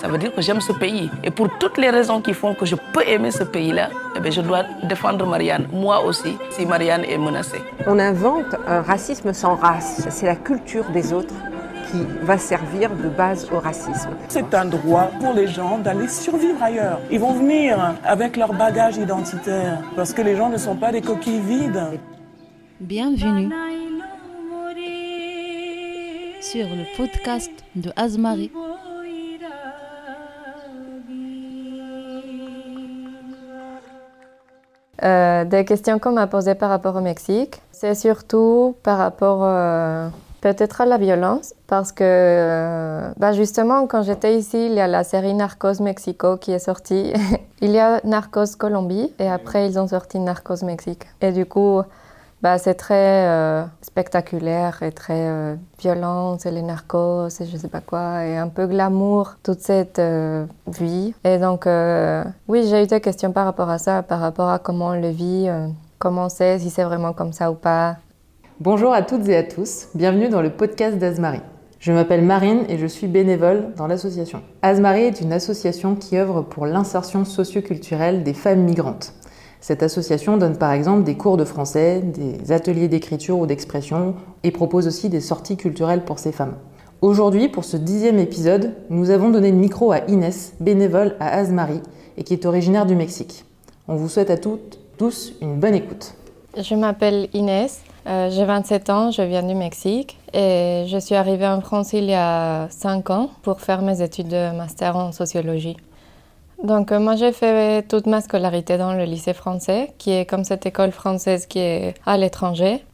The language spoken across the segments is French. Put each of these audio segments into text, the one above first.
ça veut dire que j'aime ce pays. Et pour toutes les raisons qui font que je peux aimer ce pays-là, eh bien, je dois défendre Marianne, moi aussi, si Marianne est menacée. On invente un racisme sans race. C'est la culture des autres qui va servir de base au racisme. C'est un droit pour les gens d'aller survivre ailleurs. Ils vont venir avec leur bagage identitaire parce que les gens ne sont pas des coquilles vides. Bienvenue sur le podcast de Azmari. Euh, des questions qu'on m'a posées par rapport au Mexique, c'est surtout par rapport euh, peut-être à la violence, parce que euh, bah justement, quand j'étais ici, il y a la série Narcos Mexico qui est sortie. il y a Narcos Colombie, et après, ils ont sorti Narcos Mexique. Et du coup, bah, c'est très euh, spectaculaire et très euh, violent, c'est les narcos et je sais pas quoi, et un peu glamour, toute cette euh, vie. Et donc, oui, j'ai eu des questions par rapport à ça, par rapport à comment on le vit, comment c'est, si c'est vraiment comme ça ou pas. Bonjour à toutes et à tous, bienvenue dans le podcast d'Azmarie. Je m'appelle Marine et je suis bénévole dans l'association. Azmarie est une association qui œuvre pour l'insertion socioculturelle des femmes migrantes. Cette association donne par exemple des cours de français, des ateliers d'écriture ou d'expression et propose aussi des sorties culturelles pour ces femmes. Aujourd'hui, pour ce dixième épisode, nous avons donné le micro à Inès, bénévole à Azmari et qui est originaire du Mexique. On vous souhaite à toutes, tous une bonne écoute. Je m'appelle Inès, euh, j'ai 27 ans, je viens du Mexique et je suis arrivée en France il y a 5 ans pour faire mes études de master en sociologie. Donc euh, moi j'ai fait toute ma scolarité dans le lycée français, qui est comme cette école française qui est à l'étranger.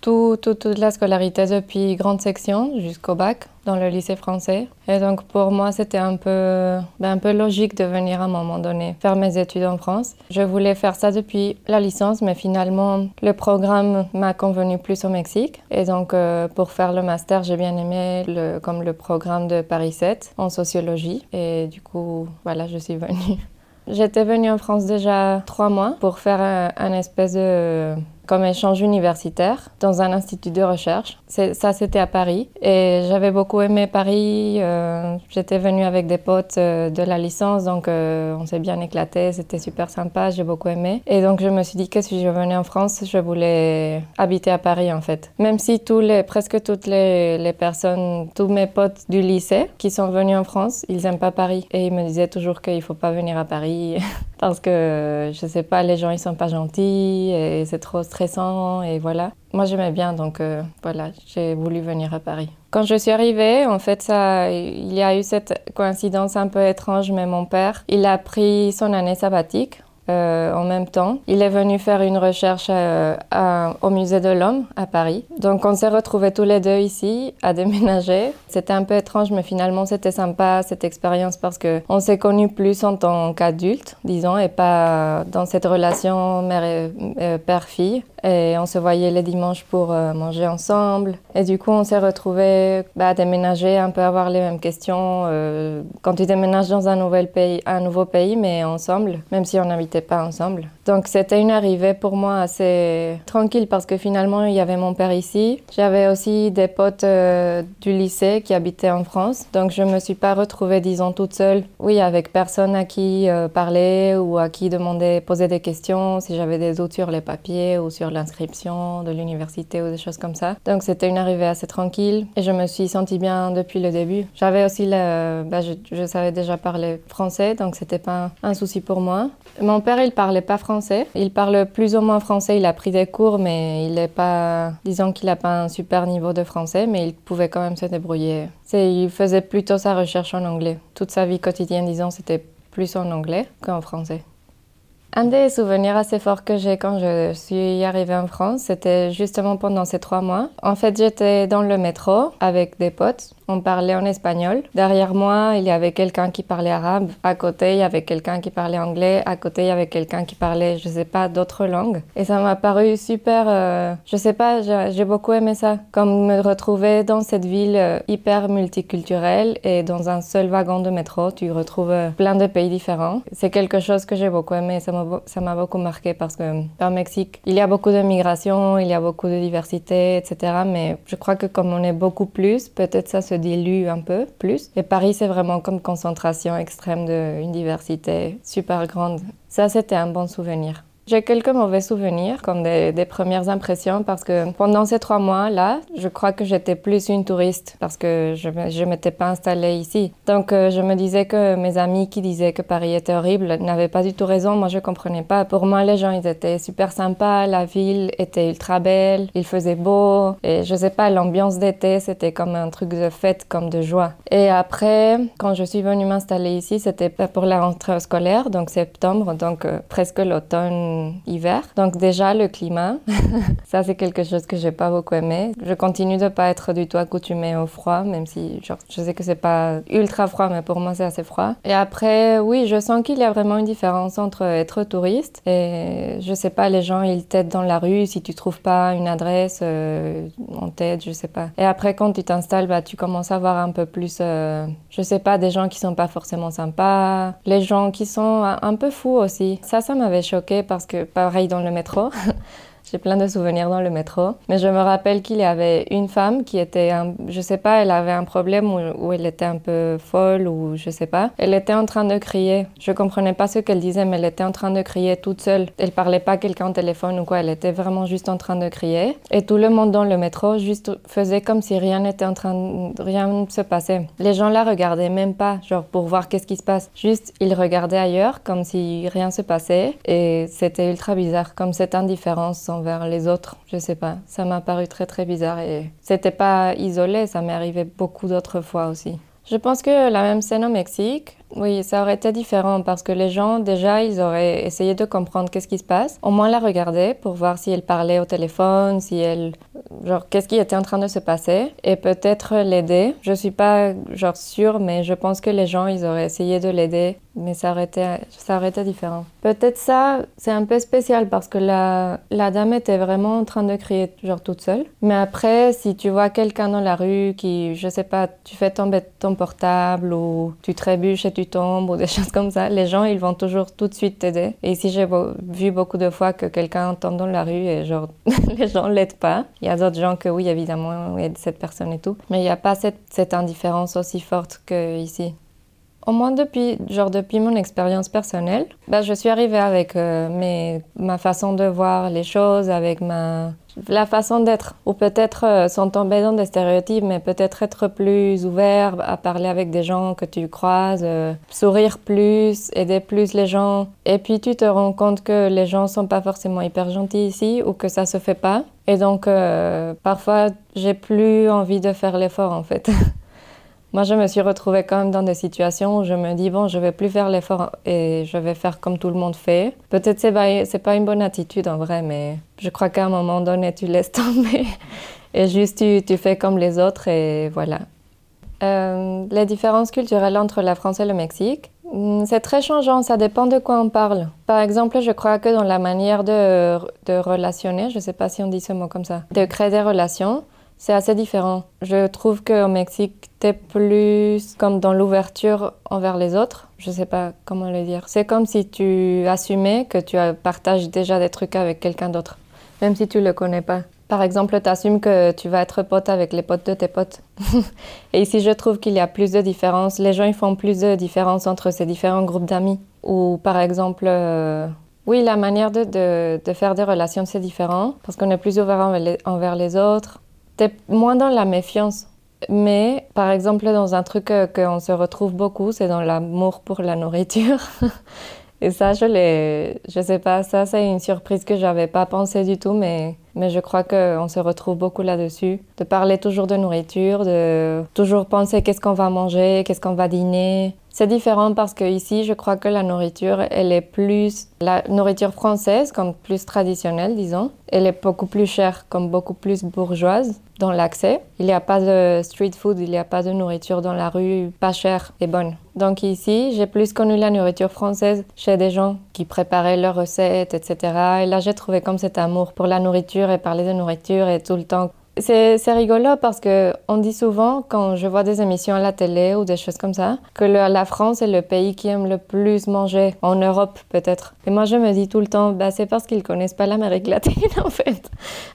Toute la scolarité depuis grande section jusqu'au bac dans le lycée français. Et donc pour moi, c'était un peu, ben, un peu logique de venir à un moment donné faire mes études en France. Je voulais faire ça depuis la licence, mais finalement, le programme m'a convenu plus au Mexique. Et donc euh, pour faire le master, j'ai bien aimé le, comme le programme de Paris 7 en sociologie. Et du coup, voilà, je suis venue. J'étais venue en France déjà trois mois pour faire un espèce de comme échange universitaire dans un institut de recherche. Ça, c'était à Paris. Et j'avais beaucoup aimé Paris. Euh, j'étais venue avec des potes euh, de la licence, donc euh, on s'est bien éclaté. C'était super sympa, j'ai beaucoup aimé. Et donc je me suis dit que si je venais en France, je voulais habiter à Paris en fait. Même si tous les, presque toutes les, les personnes, tous mes potes du lycée qui sont venus en France, ils n'aiment pas Paris. Et ils me disaient toujours qu'il ne faut pas venir à Paris parce que, je sais pas, les gens ils sont pas gentils et c'est trop stressant et voilà. Moi j'aimais bien donc euh, voilà, j'ai voulu venir à Paris. Quand je suis arrivée, en fait, ça, il y a eu cette coïncidence un peu étrange, mais mon père, il a pris son année sabbatique euh, en même temps. Il est venu faire une recherche euh, au musée de l'homme à Paris. Donc on s'est retrouvés tous les deux ici à déménager. C'était un peu étrange, mais finalement c'était sympa cette expérience parce que on s'est connus plus en tant qu'adultes, disons, et pas dans cette relation mère et euh. Et on se voyait les dimanches pour manger ensemble. Et du coup, on s'est retrouvés bah, à déménager, un peu avoir les mêmes questions. quand tu déménages dans un, nouvel pays, un nouveau pays, mais ensemble, même si on habitait pas ensemble. Donc c'était une arrivée pour moi assez tranquille parce que finalement il y avait mon père ici. J'avais aussi des potes euh, du lycée qui habitaient en France. Donc je me suis pas retrouvée disons toute seule. Oui, avec personne à qui euh, parler ou à qui demander, poser des questions si j'avais des doutes sur les papiers ou sur l'inscription de l'université ou des choses comme ça. Donc c'était une arrivée assez tranquille et je me suis sentie bien depuis le début. J'avais aussi le, bah, je, je, savais déjà parler français donc c'était pas un, un souci pour moi. Mon père, il parlait pas français. Il parle plus ou moins français. Il a pris des cours, mais il est pas, disons qu'il n'a pas un super niveau de français, mais il pouvait quand même se débrouiller. Il faisait plutôt sa recherche en anglais. Toute sa vie quotidienne, disons, c'était plus en anglais qu'en français. Un des souvenirs assez forts que j'ai quand je suis arrivée en France, c'était justement pendant ces trois mois. En fait, j'étais dans le métro avec des potes on parlait en espagnol. Derrière moi, il y avait quelqu'un qui parlait arabe. À côté, il y avait quelqu'un qui parlait anglais. À côté, il y avait quelqu'un qui parlait, je sais pas, d'autres langues. Et ça m'a paru super, euh, je sais pas, j'ai beaucoup aimé ça. Comme me retrouver dans cette ville euh, hyper multiculturelle et dans un seul wagon de métro, tu retrouves euh, plein de pays différents. C'est quelque chose que j'ai beaucoup aimé. Ça m'a beaucoup marqué parce que au Mexique, il y a beaucoup de migration, il y a beaucoup de diversité, etc. Mais je crois que comme on est beaucoup plus, peut-être ça se dilue un peu plus. Et Paris, c'est vraiment comme concentration extrême d'une diversité super grande. Ça, c'était un bon souvenir. J'ai quelques mauvais souvenirs, comme des, premières impressions, parce que pendant ces trois mois-là, je crois que j'étais plus une touriste, parce que je ne m'étais pas installée ici. Donc euh, je me disais que mes amis qui disaient que Paris était horrible n'avaient pas du tout raison, moi je comprenais pas. Pour moi, les gens, ils étaient super sympas, la ville était ultra belle, il faisait beau, et je sais pas, l'ambiance d'été, c'était comme un truc de fête, comme de joie. Et après, quand je suis venue m'installer ici, c'était pour la rentrée scolaire, donc septembre, donc euh, presque l'automne hiver. Donc déjà le climat, ça c'est quelque chose que j'ai pas beaucoup aimé. Je continue de pas être du tout accoutumée au froid, même si genre, je sais que c'est pas ultra froid, mais pour moi c'est assez froid. Et après, oui, je sens qu'il y a vraiment une différence entre être touriste et je sais pas, les gens ils t'aident dans la rue si tu trouves pas une adresse, euh, on t'aide, je sais pas. Et après quand tu t'installes, bah tu commences à voir un peu plus, euh, je sais pas, des gens qui sont pas forcément sympas, les gens qui sont un peu fous aussi. Ça, ça m'avait choqué parce que pareil dans le métro. J'ai plein de souvenirs dans le métro. Mais je me rappelle qu'il y avait une femme qui était, un, je sais pas, elle avait un problème où, elle était un peu folle ou je sais pas. Elle était en train de crier. Je comprenais pas ce qu'elle disait, mais elle était en train de crier toute seule. Elle parlait pas à quelqu'un au téléphone ou quoi. Elle était vraiment juste en train de crier. Et tout le monde dans le métro juste faisait comme si rien n'était en train, rien ne se passait. Les gens la regardaient même pas, genre pour voir qu'est-ce qui se passe. Juste, ils regardaient ailleurs comme si rien se passait. Et c'était ultra bizarre, comme cette indifférence vers les autres. Je sais pas, ça m'a paru très très bizarre et c'était pas isolé, ça m'est arrivé beaucoup d'autres fois aussi. Je pense que la même scène au Mexique, oui, ça aurait été différent parce que les gens, déjà, ils auraient essayé de comprendre qu'est-ce qui se passe. Au moins la regarder pour voir si elle parlait au téléphone, si elle. Genre, qu'est-ce qui était en train de se passer et peut-être l'aider. Je suis pas, genre, sûre, mais je pense que les gens, ils auraient essayé de l'aider mais ça aurait été, ça aurait été différent. Peut-être ça, c'est un peu spécial parce que la, dame était vraiment en train de crier, genre toute seule. Mais après, si tu vois quelqu'un dans la rue qui, je sais pas, tu fais tomber ton portable ou tu trébuches et tu tombes ou des choses comme ça, les gens, ils vont toujours tout de suite t'aider. Et ici, j'ai vu beaucoup de fois que quelqu'un tombe dans la rue et genre, les gens l'aident pas. Il y a d'autres gens que oui, évidemment, aident cette personne et tout. Mais il n'y a pas cette, cette indifférence aussi forte qu'ici. Au moins depuis, genre depuis mon expérience personnelle, bah, je suis arrivée avec euh, mes, ma façon de voir les choses, avec ma, la façon d'être. Ou peut-être euh, sans tomber dans des stéréotypes, mais peut-être être plus ouvert à parler avec des gens que tu croises, euh, sourire plus, aider plus les gens. Et puis tu te rends compte que les gens sont pas forcément hyper gentils ici ou que ça se fait pas. Et donc parfois j'ai plus envie de faire l'effort en fait. Moi, je me suis retrouvée quand même dans des situations où je me dis, bon, je vais plus faire l'effort et je vais faire comme tout le monde fait. Peut-être c'est pas, c'est pas une bonne attitude en vrai, mais je crois qu'à un moment donné, tu laisses tomber et juste tu, fais comme les autres et voilà. Euh, les différences culturelles entre la France et le Mexique, hmm, c'est très changeant, ça dépend de quoi on parle. Par exemple, je crois que dans la manière de, de relationner, je ne sais pas si on dit ce mot comme ça, de créer des relations, c'est assez différent. Je trouve qu'au Mexique, t'es plus comme dans l'ouverture envers les autres. Je sais pas comment le dire. C'est comme si tu assumais que tu partages déjà des trucs avec quelqu'un d'autre, même si tu le connais pas. Par exemple, tu assumes que tu vas être pote avec les potes de tes potes. Et ici, je trouve qu'il y a plus de différences. Les gens, ils font plus de différences entre ces différents groupes d'amis. Ou par exemple, euh, oui, la manière de, faire des relations, c'est différent. Parce qu'on est plus ouvert envers les autres T'es moins dans la méfiance. Mais par exemple, dans un truc euh, qu'on se retrouve beaucoup, c'est dans l'amour pour la nourriture. Et ça, je l'ai, je sais pas, ça, c'est une surprise que j'avais pas pensé du tout, mais, mais je crois qu'on se retrouve beaucoup là-dessus. De parler toujours de nourriture, de toujours penser qu'est-ce qu'on va manger, qu'est-ce qu'on va dîner. C'est différent parce que ici, je crois que la nourriture, elle est plus, la nourriture française, comme plus traditionnelle, disons, elle est beaucoup plus chère, comme beaucoup plus bourgeoise dans l'accès. Il n'y a pas de street food, il n'y a pas de nourriture dans la rue pas chère et bonne. Donc ici, j'ai plus connu la nourriture française chez des gens qui préparaient leurs recettes, etc. Et là, j'ai trouvé comme cet amour pour la nourriture et parler de nourriture et tout le temps C'est rigolo parce que on dit souvent, quand je vois des émissions à la télé ou des choses comme ça, que la France est le pays qui aime le plus manger, en Europe peut-être. Et moi je me dis tout le temps, bah, c'est parce qu'ils connaissent pas l'Amérique latine en fait.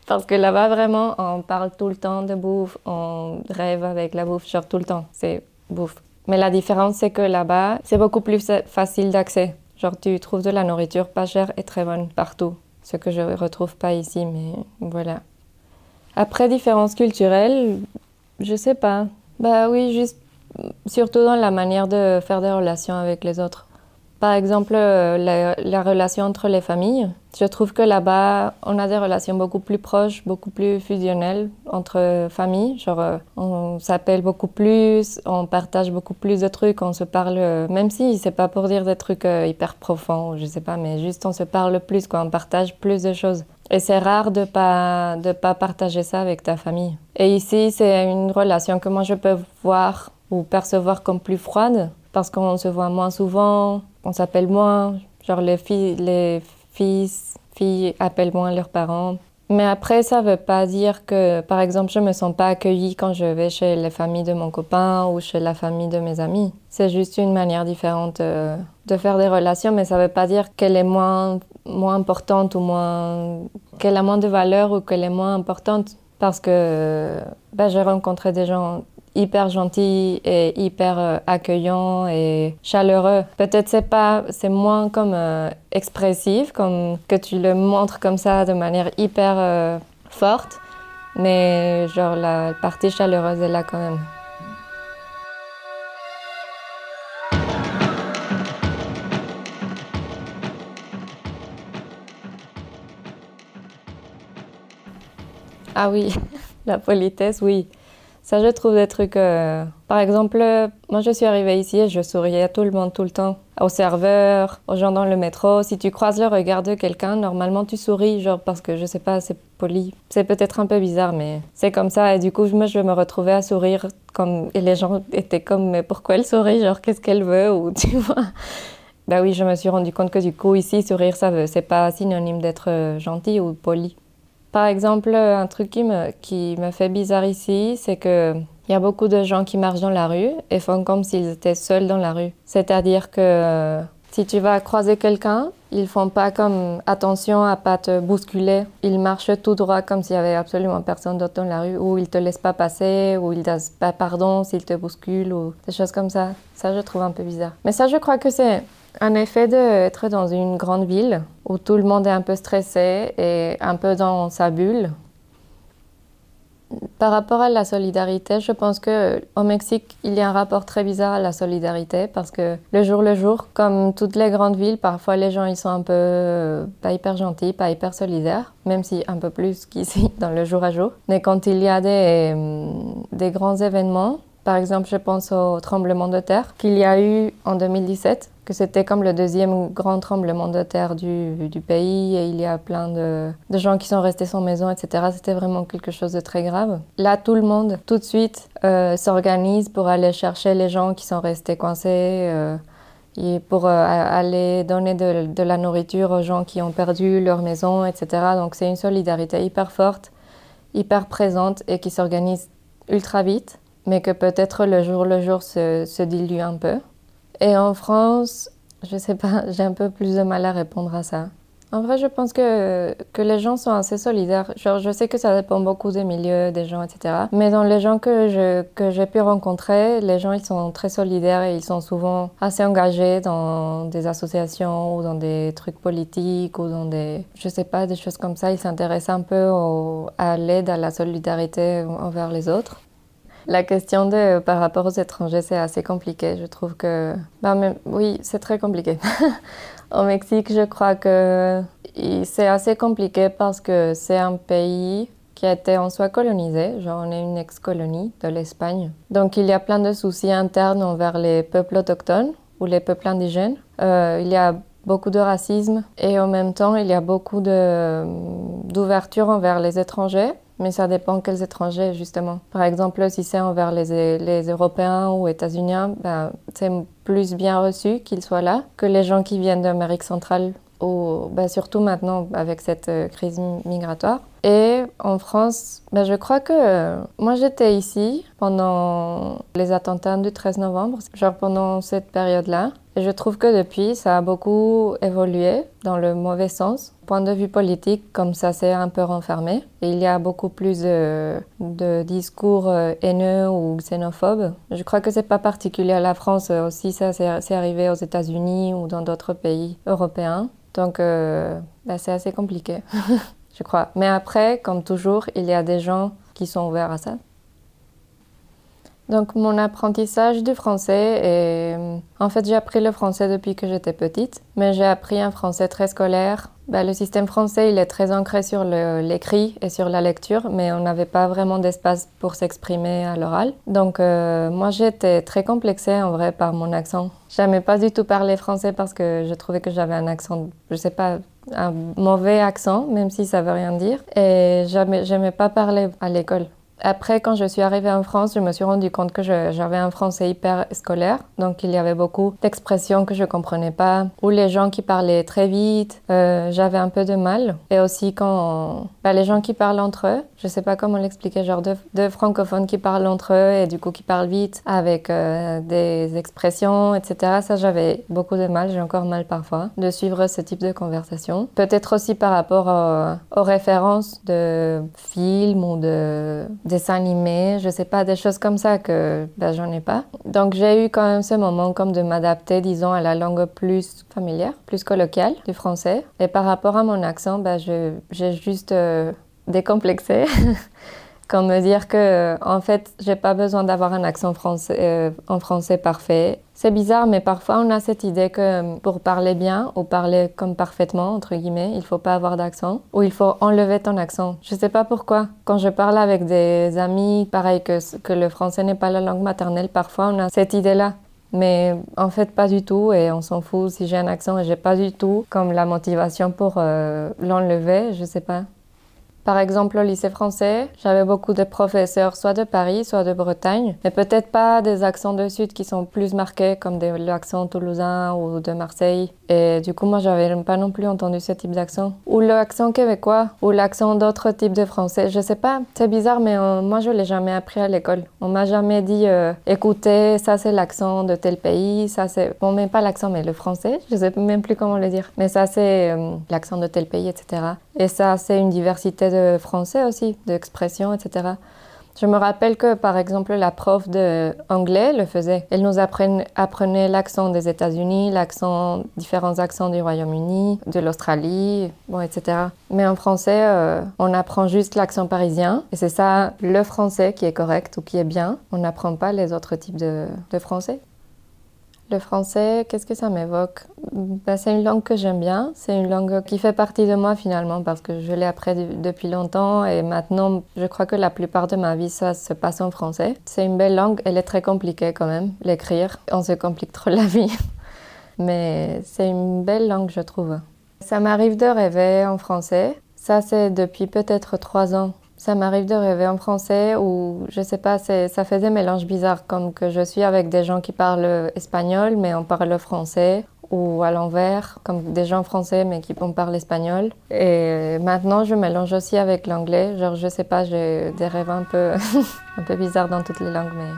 Parce que là-bas vraiment, on parle tout le temps de bouffe, on rêve avec la bouffe, genre tout le temps, c'est bouffe. Mais la différence c'est que là-bas, c'est beaucoup plus fa- facile d'accès. Genre tu trouves de la nourriture pas chère et très bonne partout. Ce que je retrouve pas ici, mais voilà. Après, différences culturelles, je sais pas. Bah oui, juste surtout dans la manière de faire des relations avec les autres. Par exemple, euh, la, la relation entre les familles. Je trouve que là-bas, on a des relations beaucoup plus proches, beaucoup plus fusionnelles entre familles. Genre, euh, on s'appelle beaucoup plus, on partage beaucoup plus de trucs, on se parle, euh, même si c'est pas pour dire des trucs hyper profonds, je sais pas, mais juste on se parle plus, quoi, on partage plus de choses. Et c'est rare de pas de pas partager ça avec ta famille. Et ici, c'est une relation que moi je peux voir ou percevoir comme plus froide parce qu'on se voit moins souvent, on s'appelle moins, genre les filles, les fils, filles appellent moins leurs parents. Mais après, ça veut pas dire que, par exemple, je me sens pas accueillie quand je vais chez les familles de mon copain ou chez la famille de mes amis. C'est juste une manière différente euh, de faire des relations, mais ça veut pas dire qu'elle est moins, moins importante ou moins, qu'elle a moins de valeur ou qu'elle est moins importante parce que ben, j'ai rencontré des gens hyper gentils et hyper euh, accueillants et chaleureux. Peut-être c'est pas, c'est moins comme euh, expressif, comme que tu le montres comme ça de manière hyper euh, forte, mais genre la partie chaleureuse est là quand même. Ah oui, la politesse, oui. Ça, je trouve des trucs. euh, Par exemple, euh, moi, je suis arrivée ici et je souriais à tout le monde tout le temps. Aux serveurs, aux gens dans le métro. Si tu croises le regard de quelqu'un, normalement, tu souris, genre parce que je sais pas, c'est poli. C'est peut-être un peu bizarre, mais c'est comme ça. Et du coup, moi, je me retrouvais à sourire comme. Et les gens étaient comme, mais pourquoi elle sourit? Genre, qu'est-ce qu'elle veut? Ou tu vois? Bah oui, je me suis rendu compte que du coup, ici, sourire, ça veut. C'est pas synonyme d'être euh, gentil ou poli. Par exemple, un truc qui me, qui me fait bizarre ici, c'est que il y a beaucoup de gens qui marchent dans la rue et font comme s'ils étaient seuls dans la rue. C'est-à-dire que euh, si tu vas croiser quelqu'un, ils font pas comme attention à pas te bousculer. Ils marchent tout droit comme s'il y avait absolument personne d'autre dans la rue, ou ils te laissent pas passer, ou ils disent pas pardon s'ils te bousculent, ou des choses comme ça. Ça, je trouve un peu bizarre. Mais ça, je crois que c'est un effet d'être dans une grande ville où tout le monde est un peu stressé et un peu dans sa bulle. Par rapport à la solidarité, je pense que au Mexique, il y a un rapport très bizarre à la solidarité parce que le jour le jour, comme toutes les grandes villes, parfois les gens ils sont un peu euh, pas hyper gentils, pas hyper solidaires, même si un peu plus qu'ici dans le jour à jour. Mais quand il y a des, euh, des grands événements, par exemple, je pense au tremblement de terre qu'il y a eu en 2017, que c'était comme le deuxième grand tremblement de terre du, du pays et il y a plein de, de gens qui sont restés sans maison, etc. C'était vraiment quelque chose de très grave. Là, tout le monde, tout de suite, euh, s'organise pour aller chercher les gens qui sont restés coincés. euh, et pour euh, aller donner de, de la nourriture aux gens qui ont perdu leur maison, etc. Donc c'est une solidarité hyper forte, hyper présente et qui s'organise ultra vite, mais que peut-être le jour le jour se, se dilue un peu. Et en France, je sais pas, j'ai un peu plus de mal à répondre à ça. En vrai, je pense que, que les gens sont assez solidaires. Genre, je sais que ça dépend beaucoup des milieux, des gens, etc. Mais dans les gens que je, que j'ai pu rencontrer, les gens, ils sont très solidaires et ils sont souvent assez engagés dans des associations ou dans des trucs politiques ou dans des, je sais pas, des choses comme ça. Ils s'intéressent un peu à l'aide, à la solidarité envers les autres. La question de par rapport aux étrangers, c'est assez compliqué. Je trouve que. Ben, oui, c'est très compliqué. Au Mexique, je crois que c'est assez compliqué parce que c'est un pays qui a été en soi colonisé. Genre, on est une ex-colonie de l'Espagne. Donc, il y a plein de soucis internes envers les peuples autochtones ou les peuples indigènes. Euh, il y a beaucoup de racisme et en même temps, il y a beaucoup de- d'ouverture envers les étrangers. Mais ça dépend quels étrangers, justement. Par exemple, si c'est envers les, les Européens ou États-Unis, ben, c'est plus bien reçu qu'ils soient là que les gens qui viennent d'Amérique centrale ou bah, surtout maintenant avec cette euh, crise migratoire. Et en France, bah, je crois que euh, moi j'étais ici pendant les attentats du 13 novembre, genre pendant cette période-là. Je trouve que depuis, ça a beaucoup évolué dans le mauvais sens. Point de vue politique, comme ça s'est un peu renfermé. Il y a beaucoup plus de, discours euh, haineux ou xénophobes. Je crois que c'est pas particulier à la France aussi, ça c'est arrivé aux États-Unis ou dans d'autres pays européens. Donc euh, bah, c'est assez compliqué, je crois. Mais après, comme toujours, il y a des gens qui sont ouverts à ça. Donc mon apprentissage du français est... En fait, j'ai appris le français depuis que j'étais petite, mais j'ai appris un français très scolaire. Bah, le système français, il est très ancré sur l'écrit et sur la lecture, mais on n'avait pas vraiment d'espace pour s'exprimer à l'oral. Donc euh, moi, j'étais très complexée en vrai par mon accent. J'aimais pas du tout parler français parce que je trouvais que j'avais un accent, je sais pas, un mauvais accent, même si ça veut rien dire. Et j'aimais pas parler à l'école. Après, quand je suis arrivée en France, je me suis rendu compte que j'avais un français hyper scolaire. Donc, il y avait beaucoup d'expressions que je comprenais pas, ou les gens qui parlaient très vite, euh, j'avais un peu de mal. Et aussi quand bah, les gens qui parlent entre eux, je sais pas comment l'expliquer, genre deux, francophones qui parlent entre eux et du coup qui parlent vite avec euh, des expressions, etc. Ça, j'avais beaucoup de mal, j'ai encore mal parfois, de suivre ce type de conversation. Peut-être aussi par rapport aux références de films ou de dessins animés, je sais pas, des choses comme ça que ben, j'en ai pas. Donc j'ai eu quand même ce moment comme de m'adapter, disons, à la langue plus familière, plus colloquiale du français. Et par rapport à mon accent, ben, j'ai juste... Euh, décomplexé. Comme me dire que, en fait, j'ai pas besoin d'avoir un accent euh, en français parfait. C'est bizarre, mais parfois on a cette idée que pour parler bien ou parler comme parfaitement, entre guillemets, il faut pas avoir d'accent ou il faut enlever ton accent. Je sais pas pourquoi. Quand je parle avec des amis, pareil que, que le français n'est pas la langue maternelle, parfois on a cette idée-là. Mais en fait, pas du tout, et on s'en fout si j'ai un accent et j'ai pas du tout comme la motivation pour euh, l'enlever, je sais pas. Par exemple, au lycée français, j'avais beaucoup de professeurs, soit de Paris, soit de Bretagne, mais peut-être pas des accents de Sud qui sont plus marqués, comme l'accent toulousain ou de Marseille. Et du coup, moi, j'avais pas non plus entendu ce type d'accent. Ou l'accent québécois, ou l'accent d'autres types de français. Je sais pas, c'est bizarre, mais euh, moi, je l'ai jamais appris à l'école. On m'a jamais dit, euh, écoutez, ça c'est l'accent de tel pays, ça c'est. Bon, mais pas l'accent, mais le français, je sais même plus comment le dire. Mais ça c'est euh, l'accent de tel pays, etc. Et ça, c'est une diversité de français aussi, d'expression, etc. Je me rappelle que, par exemple, la prof d'anglais le faisait. Elle nous apprenait, l'accent des États-Unis, l'accent, différents accents du Royaume-Uni, de l'Australie, bon, etc. Mais en français, euh, on apprend juste l'accent parisien. Et c'est ça, le français qui est correct ou qui est bien. On n'apprend pas les autres types de français. Le français, qu'est-ce que ça m'évoque? Ben, C'est une langue que j'aime bien. C'est une langue qui fait partie de moi finalement parce que je l'ai appris depuis longtemps et maintenant je crois que la plupart de ma vie ça se passe en français. C'est une belle langue, elle est très compliquée quand même, l'écrire. On se complique trop la vie. Mais c'est une belle langue je trouve. Ça m'arrive de rêver en français. Ça c'est depuis peut-être trois ans ça m'arrive de rêver en français ou je sais pas, ça fait des mélanges bizarres comme que je suis avec des gens qui parlent espagnol mais on parle français ou à l'envers, comme des gens français mais qui parlent espagnol. Et maintenant, je mélange aussi avec l'anglais. Genre, je sais pas, j'ai des rêves un peu, un peu bizarres dans toutes les langues, mais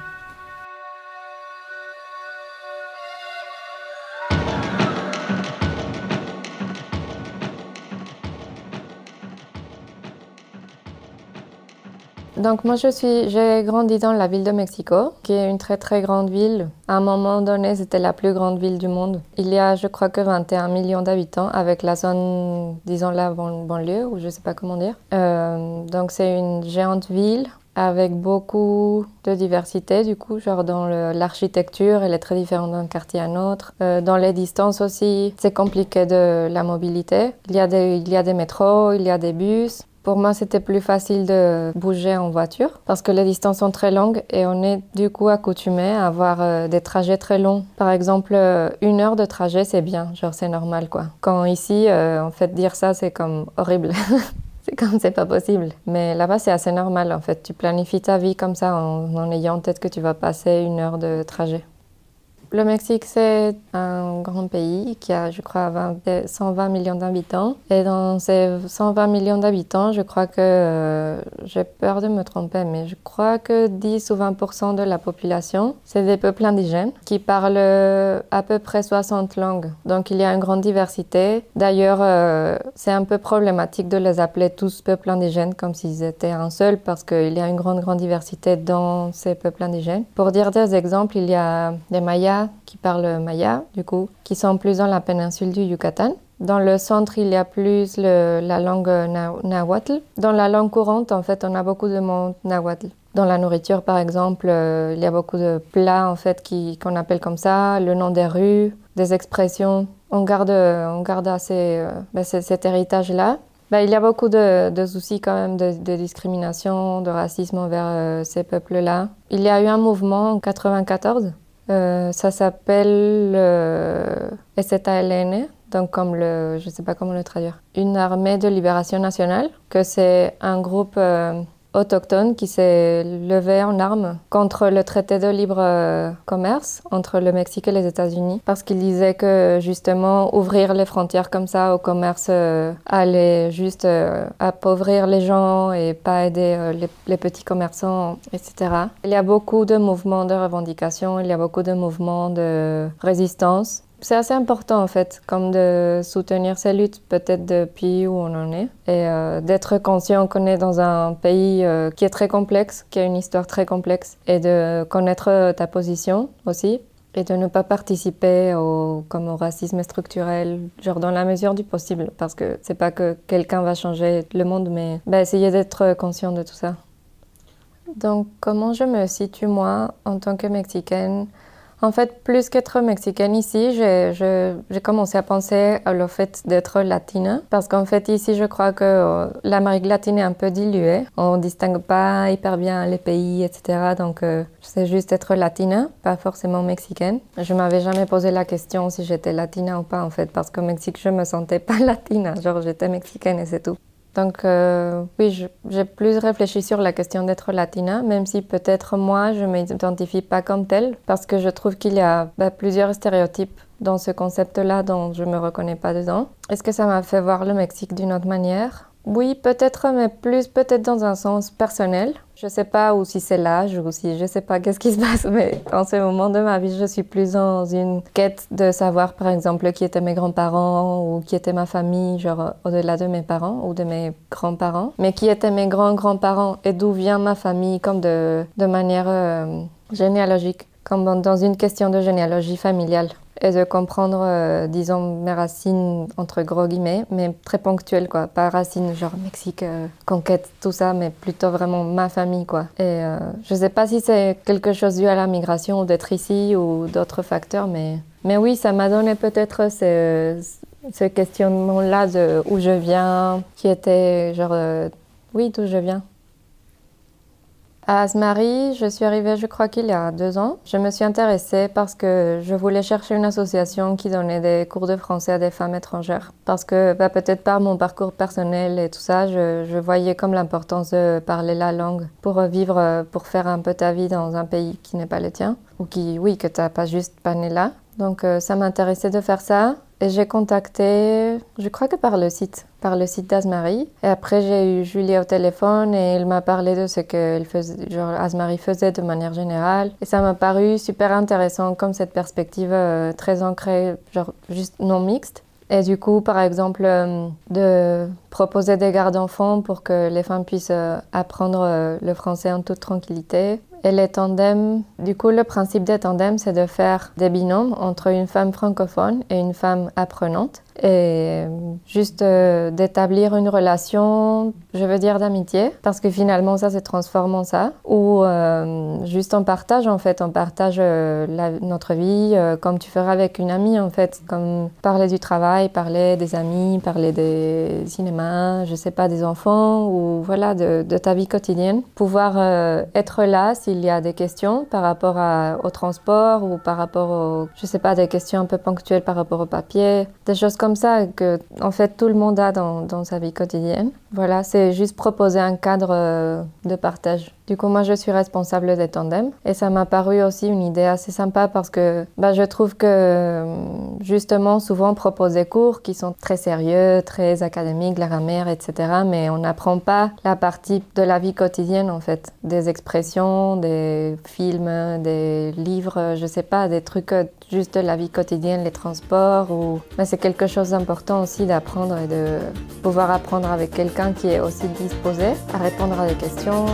Donc moi je suis, j'ai grandi dans la ville de Mexico, qui est une très très grande ville. À un moment donné, c'était la plus grande ville du monde. Il y a, je crois que 21 millions d'habitants, avec la zone, disons la banlieue, ou je sais pas comment dire. Euh, donc c'est une géante ville avec beaucoup de diversité du coup, genre dans l'architecture, elle est très différente d'un quartier à un autre. Euh, dans les distances aussi, c'est compliqué de la mobilité. Il y, a des, il y a des métros, il y a des bus. Pour moi, c'était plus facile de bouger en voiture parce que les distances sont très longues et on est du coup accoutumé à avoir euh, des trajets très longs. Par exemple, euh, une heure de trajet, c'est bien, genre c'est normal quoi. Quand ici, euh, en fait, dire ça, c'est comme horrible. c'est comme c'est pas possible. Mais là-bas, c'est assez normal en fait. Tu planifies ta vie comme ça en, en ayant en tête que tu vas passer une heure de trajet. Le Mexique, c'est un grand pays qui a, je crois, 20 120 millions d'habitants. Et dans ces 120 millions d'habitants, je crois que, euh, j'ai peur de me tromper, mais je crois que 10 ou 20% de la population, c'est des peuples indigènes qui parlent à peu près 60 langues. Donc il y a une grande diversité. D'ailleurs, euh, c'est un peu problématique de les appeler tous peuples indigènes comme s'ils étaient un seul parce qu'il y a une grande, grande diversité dans ces peuples indigènes. Pour dire des exemples, il y a des Mayas qui parlent maya, du coup, qui sont plus dans la péninsule du Yucatan. Dans le centre, il y a plus la langue nahuatl. Dans la langue courante, en fait, on a beaucoup de mots nahuatl. Dans la nourriture, par exemple, euh, il y a beaucoup de plats en fait qu'on appelle comme ça, le nom des rues, des expressions. On garde, assez euh, ben, cet héritage-là. Ben, il y a beaucoup de, soucis quand même de, discrimination, de racisme envers euh, ces peuples-là. Il y a eu un mouvement en 94 euh, ça s'appelle euh, SETALN, donc comme le, je sais pas comment le traduire, une armée de libération nationale, que c'est un groupe euh, autochtone qui s'est levé en armes contre le traité de libre euh, commerce entre le Mexique et les États-Unis parce qu'il disait que justement ouvrir les frontières comme ça au commerce euh, allait juste euh, appauvrir les gens et pas aider les, les, petits commerçants, etc. Il y a beaucoup de mouvements de revendication, il y a beaucoup de mouvements de résistance c'est assez important en fait, comme de soutenir ces luttes peut-être depuis où on en est et euh, d'être conscient qu'on est dans un pays euh, qui est très complexe, qui a une histoire très complexe et de connaître ta position aussi et de ne pas participer au, comme au racisme structurel, genre dans la mesure du possible, parce que c'est pas que quelqu'un va changer le monde, mais bah, essayer d'être conscient de tout ça. Donc comment je me situe moi en tant que Mexicaine en fait, plus qu'être mexicaine ici, j'ai commencé à penser au fait d'être latine. Parce qu'en fait, ici, je crois que euh, l'Amérique latine est un peu diluée. On ne distingue pas hyper bien les pays, etc. Donc, euh, sais juste être latine, pas forcément mexicaine. Je m'avais jamais posé la question si j'étais latine ou pas, en fait. Parce qu'au Mexique, je me sentais pas latine. Genre, j'étais mexicaine et c'est tout. Donc euh, oui, j'ai plus réfléchi sur la question d'être latina, même si peut-être moi, je ne m'identifie pas comme telle, parce que je trouve qu'il y a bah, plusieurs stéréotypes dans ce concept-là dont je ne me reconnais pas dedans. Est-ce que ça m'a fait voir le Mexique d'une autre manière? Oui, peut-être, mais plus peut-être dans un sens personnel. Je sais pas ou si c'est l'âge ou si je sais pas qu'est-ce qui se passe, mais en ce moment de ma vie, je suis plus dans une quête de savoir, par exemple, qui étaient mes grands-parents ou qui était ma famille, genre au-delà de mes parents ou de mes grands-parents, mais qui étaient mes grands-grands-parents et d'où vient ma famille, comme de, de manière euh, généalogique, comme dans une question de généalogie familiale et de comprendre, euh, disons, mes racines entre gros guillemets, mais très ponctuelles, quoi. Pas racines genre Mexique, euh, conquête, tout ça, mais plutôt vraiment ma famille, quoi. Et euh, je sais pas si c'est quelque chose dû à la migration ou d'être ici ou d'autres facteurs, mais, mais oui, ça m'a donné peut-être ce, ce questionnement-là de où je viens, qui était genre, oui, d'où je viens. À Asmari, je suis arrivée, je crois qu'il y a deux ans. Je me suis intéressée parce que je voulais chercher une association qui donnait des cours de français à des femmes étrangères. Parce que bah, peut-être par mon parcours personnel et tout ça, je, voyais comme l'importance de parler la langue pour vivre, pour faire un peu ta vie dans un pays qui n'est pas le tien. Ou qui, oui, que tu n'as pas juste pas né là. Donc euh, ça m'intéressait de faire ça. J'ai contacté, je crois que par le site, par le site. Et après, j'ai eu Julie au téléphone et elle m'a parlé de ce que faisait, faisait de manière générale. Et ça m'a paru super intéressant comme cette perspective euh, très ancrée, genre juste non mixte. Et du coup, par exemple, euh, de proposer des gardes d'enfants pour que les femmes puissent euh, apprendre le français en toute tranquillité. Et les tandems, du coup, le principe des tandems, c'est de faire des binômes entre une femme francophone et une femme apprenante et juste euh, d'établir une relation, je veux dire d'amitié, parce que finalement ça se transforme en ça, ou euh, juste en partage en fait, on partage euh, notre vie comme tu feras avec une amie en fait, comme parler du travail, parler des amis, parler des cinémas, je sais pas, des enfants, ou voilà, de, de ta vie quotidienne. Pouvoir être là s'il y a des questions par rapport au transport ou par rapport au, je sais pas, des questions un peu ponctuelles par rapport au papier, des choses comme ça que, en fait, tout le monde a dans sa vie quotidienne. Voilà, c'est juste proposer un cadre euh, de partage. Du coup, moi, je suis responsable des tandems et ça m'a paru aussi une idée assez sympa parce que bah, je trouve que justement, souvent, on propose des cours qui sont très sérieux, très académiques, la grammaire, etc. Mais on n'apprend pas la partie de la vie quotidienne, en fait, des expressions, des films, des livres, je sais pas, des trucs euh, juste la vie quotidienne, les transports. Ou... Mais c'est quelque chose d'important aussi d'apprendre et de pouvoir apprendre avec quelqu'un qui est aussi disposé à répondre à des questions.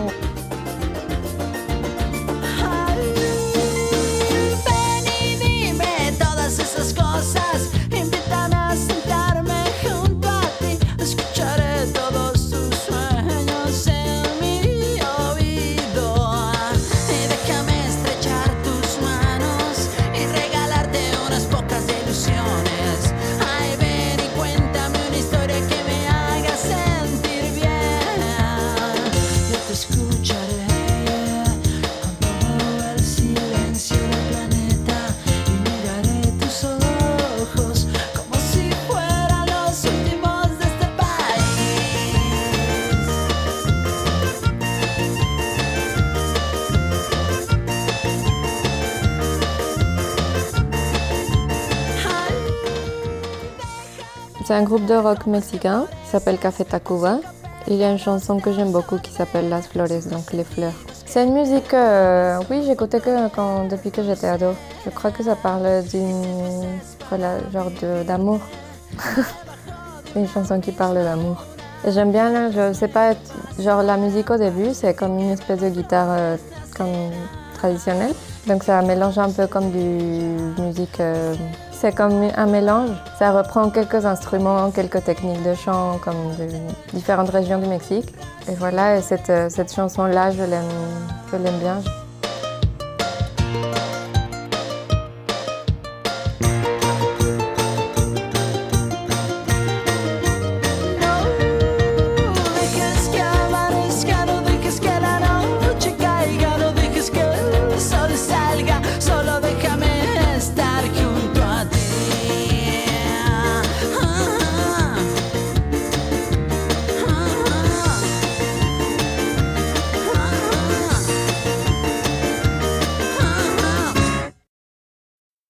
C'est un groupe de rock mexicain qui s'appelle Café Tacuba. Il y a une chanson que j'aime beaucoup qui s'appelle Las Flores, donc les fleurs. C'est une musique, euh, oui, j'écoutais que depuis que j'étais ado. Je crois que ça parle d'une, genre d'amour. une chanson qui parle d'amour. J'aime bien, je sais pas, genre la musique au début, c'est comme une espèce de guitare euh, comme Donc ça mélange un peu comme du musique euh, c'est comme un mélange. Ça reprend quelques instruments, quelques techniques de chant comme de différentes régions du Mexique. Et voilà, cette, cette chanson-là, je l'aime bien.